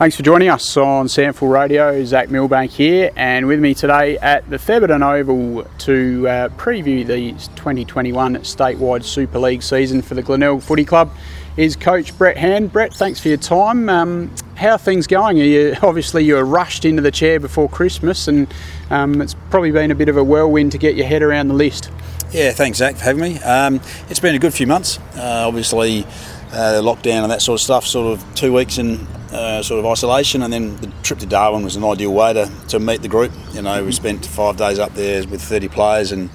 Thanks for joining us on SANFL Radio. Zach Milbank here, and with me today at the Thebarton Oval to uh, preview the 2021 statewide Super League season for the Glenelg Footy Club is Coach Brett Hand. Brett, thanks for your time. Um, how are things going? Are you, obviously, you were rushed into the chair before Christmas, and um, it's probably been a bit of a whirlwind to get your head around the list. Yeah, thanks, Zach, for having me. Um, it's been a good few months. Uh, obviously, uh, lockdown and that sort of stuff, sort of two weeks in uh, sort of isolation, and then the trip to Darwin was an ideal way to, to meet the group. You know, we spent five days up there with 30 players and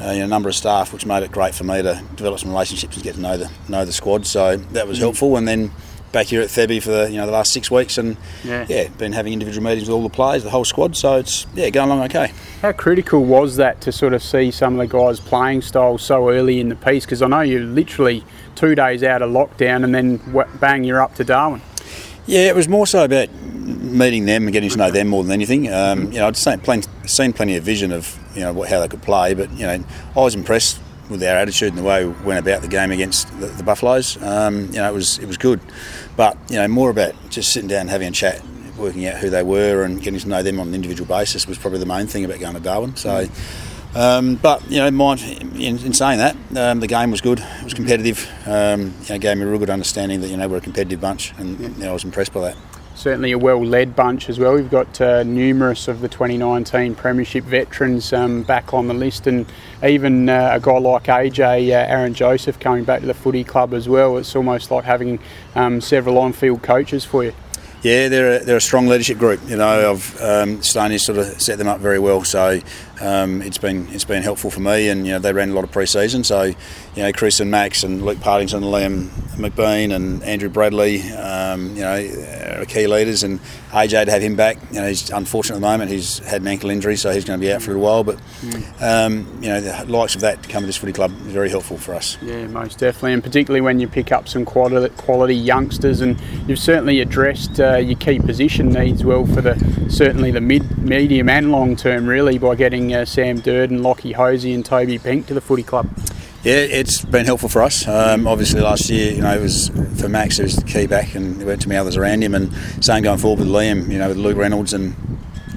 uh, you know, a number of staff, which made it great for me to develop some relationships and get to know the know the squad. So that was mm. helpful, and then back here at Thebe for the you know the last six weeks, and yeah. yeah. been having individual meetings with all the players, the whole squad. So it's yeah going along okay. How critical was that to sort of see some of the guys playing style so early in the piece? Because I know you're literally two days out of lockdown, and then bang, you're up to Darwin. Yeah, it was more so about meeting them and getting to know them more than anything. Um, you know, I'd seen plenty, seen plenty of vision of you know how they could play, but you know, I was impressed with our attitude and the way we went about the game against the, the Buffaloes. Um, you know, it was it was good, but you know, more about just sitting down and having a chat, working out who they were and getting to know them on an individual basis was probably the main thing about going to Darwin. So. Um, but you know, mind in, in saying that, um, the game was good. It was competitive. Um, you know, gave me a real good understanding that you know we're a competitive bunch, and you know, I was impressed by that certainly a well-led bunch as well. We've got uh, numerous of the 2019 Premiership veterans um, back on the list, and even uh, a guy like AJ uh, Aaron Joseph coming back to the footy club as well. It's almost like having um, several on-field coaches for you. Yeah, they're a, they're a strong leadership group. You know, I've um, Stoney sort of set them up very well. So um, it's been it's been helpful for me, and you know they ran a lot of pre-season. So you know Chris and Max and Luke Partington, and Liam McBean, and Andrew Bradley, um, you know, are key leaders. And AJ to have him back, you know, he's unfortunate at the moment. He's had an ankle injury, so he's going to be out for a while. But um, you know, the likes of that to come to this footy club is very helpful for us. Yeah, most definitely, and particularly when you pick up some quality, quality youngsters, and you've certainly addressed uh, your key position needs well for the certainly the mid, medium, and long term, really, by getting uh, Sam Durdin, Lockie Hosie, and Toby Pink to the footy club? Yeah, it's been helpful for us. Um, obviously, last year, you know, it was for Max, it was the key back, and there weren't too many others around him. And same going forward with Liam, you know, with Luke Reynolds and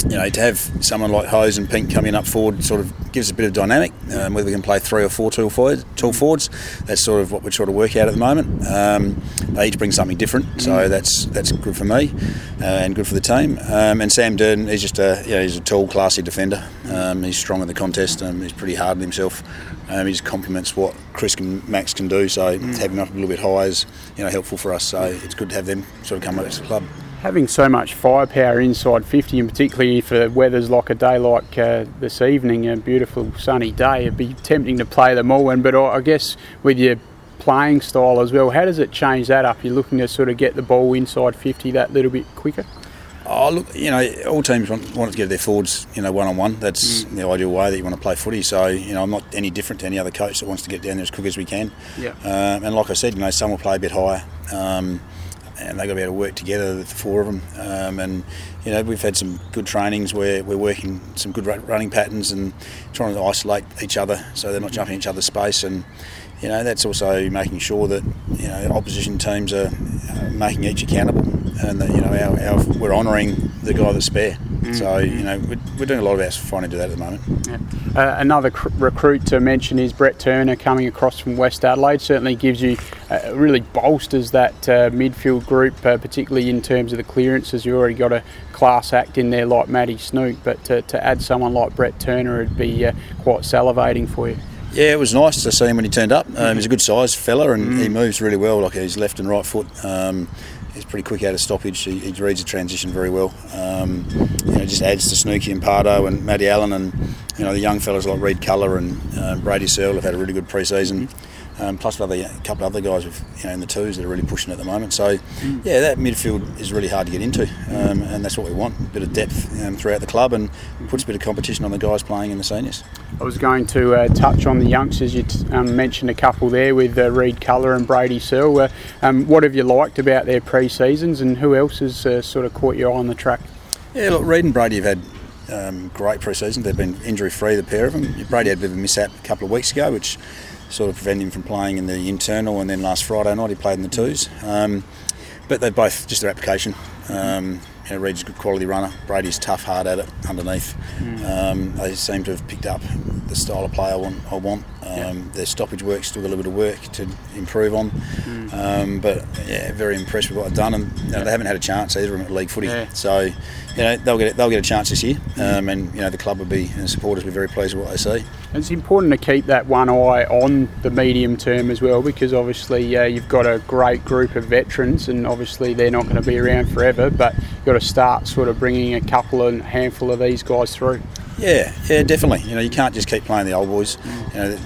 you know, to have someone like Hose and Pink coming up forward sort of gives a bit of dynamic. Um, whether we can play three or four tall forwards, tall forwards, that's sort of what we're trying to work out at the moment. Um, they each bring something different, so mm. that's that's good for me uh, and good for the team. Um, and Sam Durdin, he's just a you know, he's a tall, classy defender. Um, he's strong in the contest. He's pretty hard on himself. Um, he just complements what Chris and Max can do. So mm. having him up a little bit high is you know helpful for us. So it's good to have them sort of come up to the club having so much firepower inside 50, and particularly for weather's like a day like uh, this evening, a beautiful sunny day, it'd be tempting to play them all. And but I guess with your playing style as well, how does it change that up? You're looking to sort of get the ball inside 50 that little bit quicker. Oh, look, you know, all teams want, want to get their forwards, you know, one on one. That's mm. the ideal way that you want to play footy. So, you know, I'm not any different to any other coach that wants to get down there as quick as we can. Yeah. Um, and like I said, you know, some will play a bit higher. Um, and they've got to be able to work together, the four of them. Um, and you know, we've had some good trainings where we're working some good running patterns and trying to isolate each other so they're not jumping each other's space. And you know, that's also making sure that you know opposition teams are uh, making each accountable, and that you know our, our we're honouring the guy that's spare. Mm. So you know we're, we're, doing a lot of our trying to do that at the moment. Yeah. Uh, another cr- recruit to mention is Brett Turner coming across from West Adelaide. Certainly gives you uh, really bolsters that uh, midfield group, uh, particularly in terms of the clearances. You already got a class act in there like Matty Snook, but to, to add someone like Brett Turner would be uh, quite salivating for you. Yeah, it was nice to see him when he turned up. Um, he's a good sized fella and mm. he moves really well, like his left and right foot. Um, he's pretty quick out of stoppage. He, he reads the transition very well. Um, you know, just adds to Snooky and Pardo and Matty Allen and you know the young fellas like Reed Culler and uh, Brady Searle have had a really good pre-season. Mm. Um, plus, with a couple of other guys with, you know, in the twos that are really pushing at the moment. So, mm. yeah, that midfield is really hard to get into, um, and that's what we want a bit of depth um, throughout the club and puts a bit of competition on the guys playing in the seniors. I was going to uh, touch on the youngsters. You t- um, mentioned a couple there with uh, Reed Culler and Brady Searle. Uh, um, what have you liked about their pre seasons, and who else has uh, sort of caught your eye on the track? Yeah, look, Reed and Brady have had um, great pre-season. They've been injury free, the pair of them. Brady had a bit of a mishap a couple of weeks ago, which sort of prevented him from playing in the internal. And then last Friday night he played in the twos. Um, but they both just their application. Um, you know, Reed's a good quality runner. Brady's tough, hard at it underneath. Mm. Um, they seem to have picked up the style of play I want. I want. Um, Their stoppage work still got a little bit of work to improve on, mm. um, but yeah, very impressed with what I've done. And you know, they haven't had a chance either at league footy, so you know they'll get they'll get a chance this year, um, and you know the club will be and supporters will be very pleased with what they see. It's important to keep that one eye on the medium term as well, because obviously uh, you've got a great group of veterans, and obviously they're not going to be around forever, but you've got to start sort of bringing a couple and handful of these guys through. Yeah, yeah, definitely. You know, you can't just keep playing the old boys. Mm. You know,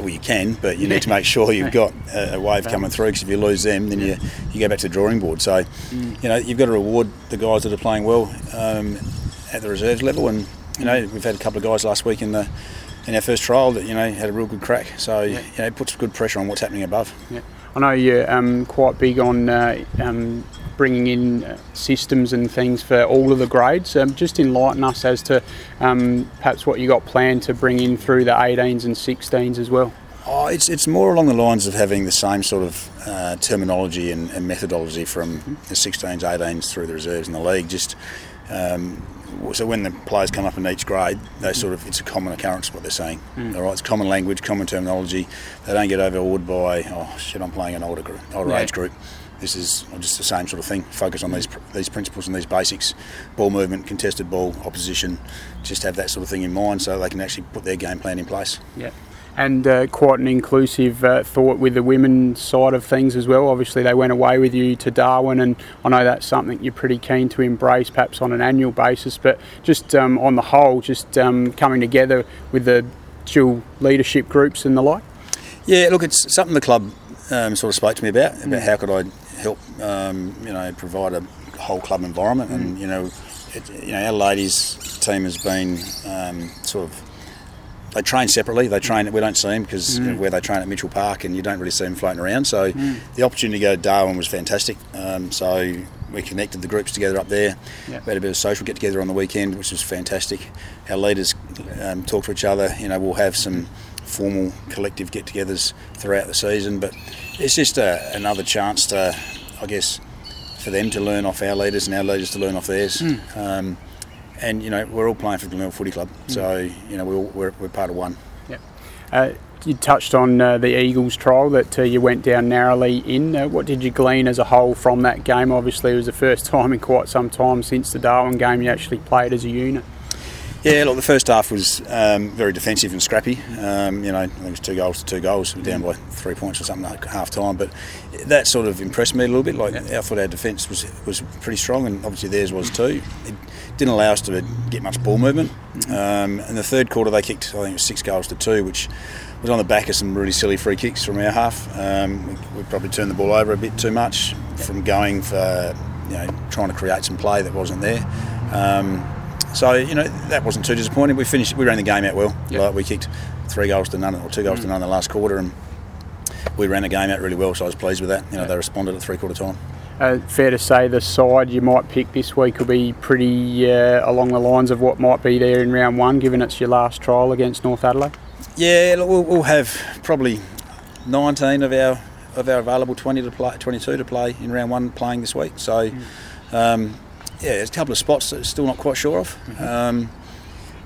well, you can, but you need to make sure you've got a, wave coming through. Because if you lose them, then you you go back to the drawing board. So, mm. you know, you've got to reward the guys that are playing well um, at the reserves level. And you know, we've had a couple of guys last week in the in our first trial that you know had a real good crack. So, yeah. you know, it puts good pressure on what's happening above. Yeah. I know you're um, quite big on uh, um, bringing in uh, systems and things for all of the grades. Um, just enlighten us as to um, perhaps what you got planned to bring in through the 18s and 16s as well. Oh, it's, it's more along the lines of having the same sort of uh, terminology and, and, methodology from mm-hmm. the 16s, 18s through the reserves in the league. Just um, so when the players come up in each grade, they sort of it's a common occurrence what they're saying. Mm. All right, it's common language, common terminology. They don't get overawed by oh shit, I'm playing an older group, older yeah. age group. This is just the same sort of thing. Focus on these these principles and these basics: ball movement, contested ball, opposition. Just have that sort of thing in mind, so they can actually put their game plan in place. Yeah and uh, quite an inclusive uh, thought with the women's side of things as well. Obviously, they went away with you to Darwin, and I know that's something you're pretty keen to embrace, perhaps on an annual basis. But just um, on the whole, just um, coming together with the dual leadership groups and the like. Yeah, look, it's something the club um, sort of spoke to me about about mm. how could I help, um, you know, provide a whole club environment, mm. and you know, it, you know, our ladies team has been um, sort of they train separately. They train. We don't see them because mm. where they train at Mitchell Park, and you don't really see them floating around. So mm. the opportunity to go to Darwin was fantastic. Um, so we connected the groups together up there. Yep. We had a bit of social get together on the weekend, which was fantastic. Our leaders um, talk to each other. You know, we'll have some formal collective get-togethers throughout the season, but it's just a, another chance to, I guess, for them to learn off our leaders and our leaders to learn off theirs. Mm. Um, and you know we're all playing for Glenelg Footy Club, mm. so you know we're, we're, we're part of one. Yep. Uh, you touched on uh, the Eagles trial that uh, you went down narrowly in. Uh, what did you glean as a whole from that game? Obviously, it was the first time in quite some time since the Darwin game you actually played as a unit. Yeah, look, the first half was um, very defensive and scrappy. Um, you know, I think it was two goals to two goals. We were down by three points or something at half time. But that sort of impressed me a little bit. Like, yeah. I thought our defence was was pretty strong, and obviously theirs was too. It didn't allow us to get much ball movement. Um, in the third quarter, they kicked, I think it was six goals to two, which was on the back of some really silly free kicks from our half. Um, we, we, probably turned the ball over a bit too much from going for, you know, trying to create some play that wasn't there. Um, so you know that wasn't too disappointing. We finished. We ran the game out well. Yep. Like we kicked three goals to none or two goals mm. to none in the last quarter, and we ran the game out really well. So I was pleased with that. You know yep. they responded at three quarter time. Uh, fair to say the side you might pick this week will be pretty uh, along the lines of what might be there in round one, given it's your last trial against North Adelaide. Yeah, we'll, we'll have probably 19 of our of our available 20 to play, 22 to play in round one playing this week. So. Mm. Um, yeah, there's a couple of spots that we're still not quite sure of. Mm-hmm. Um,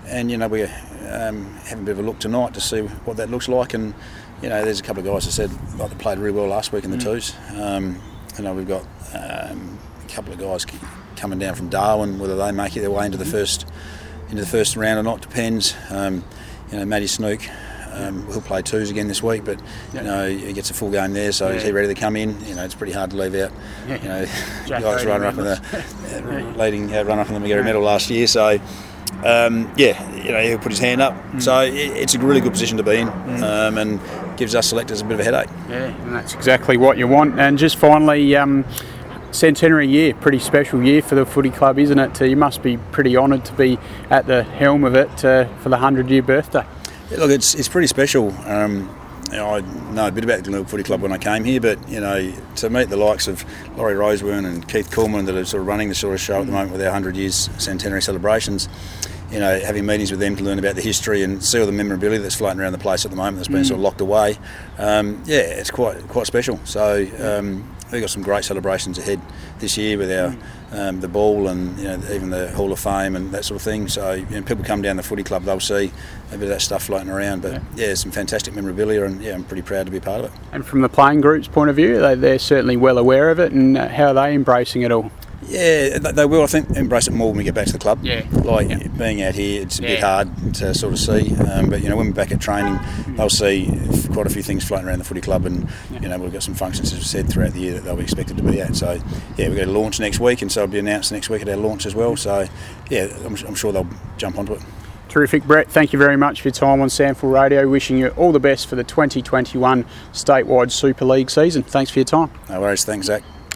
and, you know, we're um, having a bit of a look tonight to see what that looks like. And, you know, there's a couple of guys that said like they played really well last week in the mm-hmm. twos. Um, you know, we've got um, a couple of guys coming down from Darwin, whether they make it their way into the mm-hmm. first into the first round or not depends. Um, you know, Matty Snook, um, he'll play twos again this week, but you know he gets a full game there, so yeah. is he ready to come in? You know, it's pretty hard to leave out. You know, guys running up in the uh, leading uh, run up in the Magarey medal last year, so. Um, yeah, you know, he'll put his hand up. Mm. So it, it's a really good position to be in mm. um, and gives us selectors a bit of a headache. Yeah, and that's exactly what you want. And just finally, um, centenary year, pretty special year for the footy club, isn't it? Uh, you must be pretty honoured to be at the helm of it uh, for the 100 year birthday. Look, it's, it's pretty special. Um, you know, I know a bit about the Glenelg Footy Club when I came here, but you know, to meet the likes of Laurie Roseburn and Keith Coleman that are sort of running the sort of show at the moment with our 100 years centenary celebrations, you know, having meetings with them to learn about the history and see all the memorability that's floating around the place at the moment that's been mm. sort of locked away. Um, yeah, it's quite quite special. So um, we've got some great celebrations ahead this year with our um, the ball and you know even the Hall of Fame and that sort of thing. So you know, people come down the footy club, they'll see a bit of that stuff floating around. But yeah, yeah some fantastic memorabilia, and yeah, I'm pretty proud to be part of it. And from the playing group's point of view, they, they're certainly well aware of it, and uh, how are they embracing it all? Yeah, they will. I think embrace it more when we get back to the club. Yeah, like yeah. being out here, it's a yeah. bit hard to sort of see. Um, but you know, when we're back at training, they'll see quite a few things floating around the footy club, and yeah. you know, we've got some functions as we said throughout the year that they'll be expected to be at. So yeah, we're going to launch next week, and so it'll be announced next week at our launch as well. So yeah, I'm, I'm sure they'll jump onto it. Terrific, Brett. Thank you very much for your time on SANFL Radio. Wishing you all the best for the 2021 statewide Super League season. Thanks for your time. No worries. Thanks, Zach.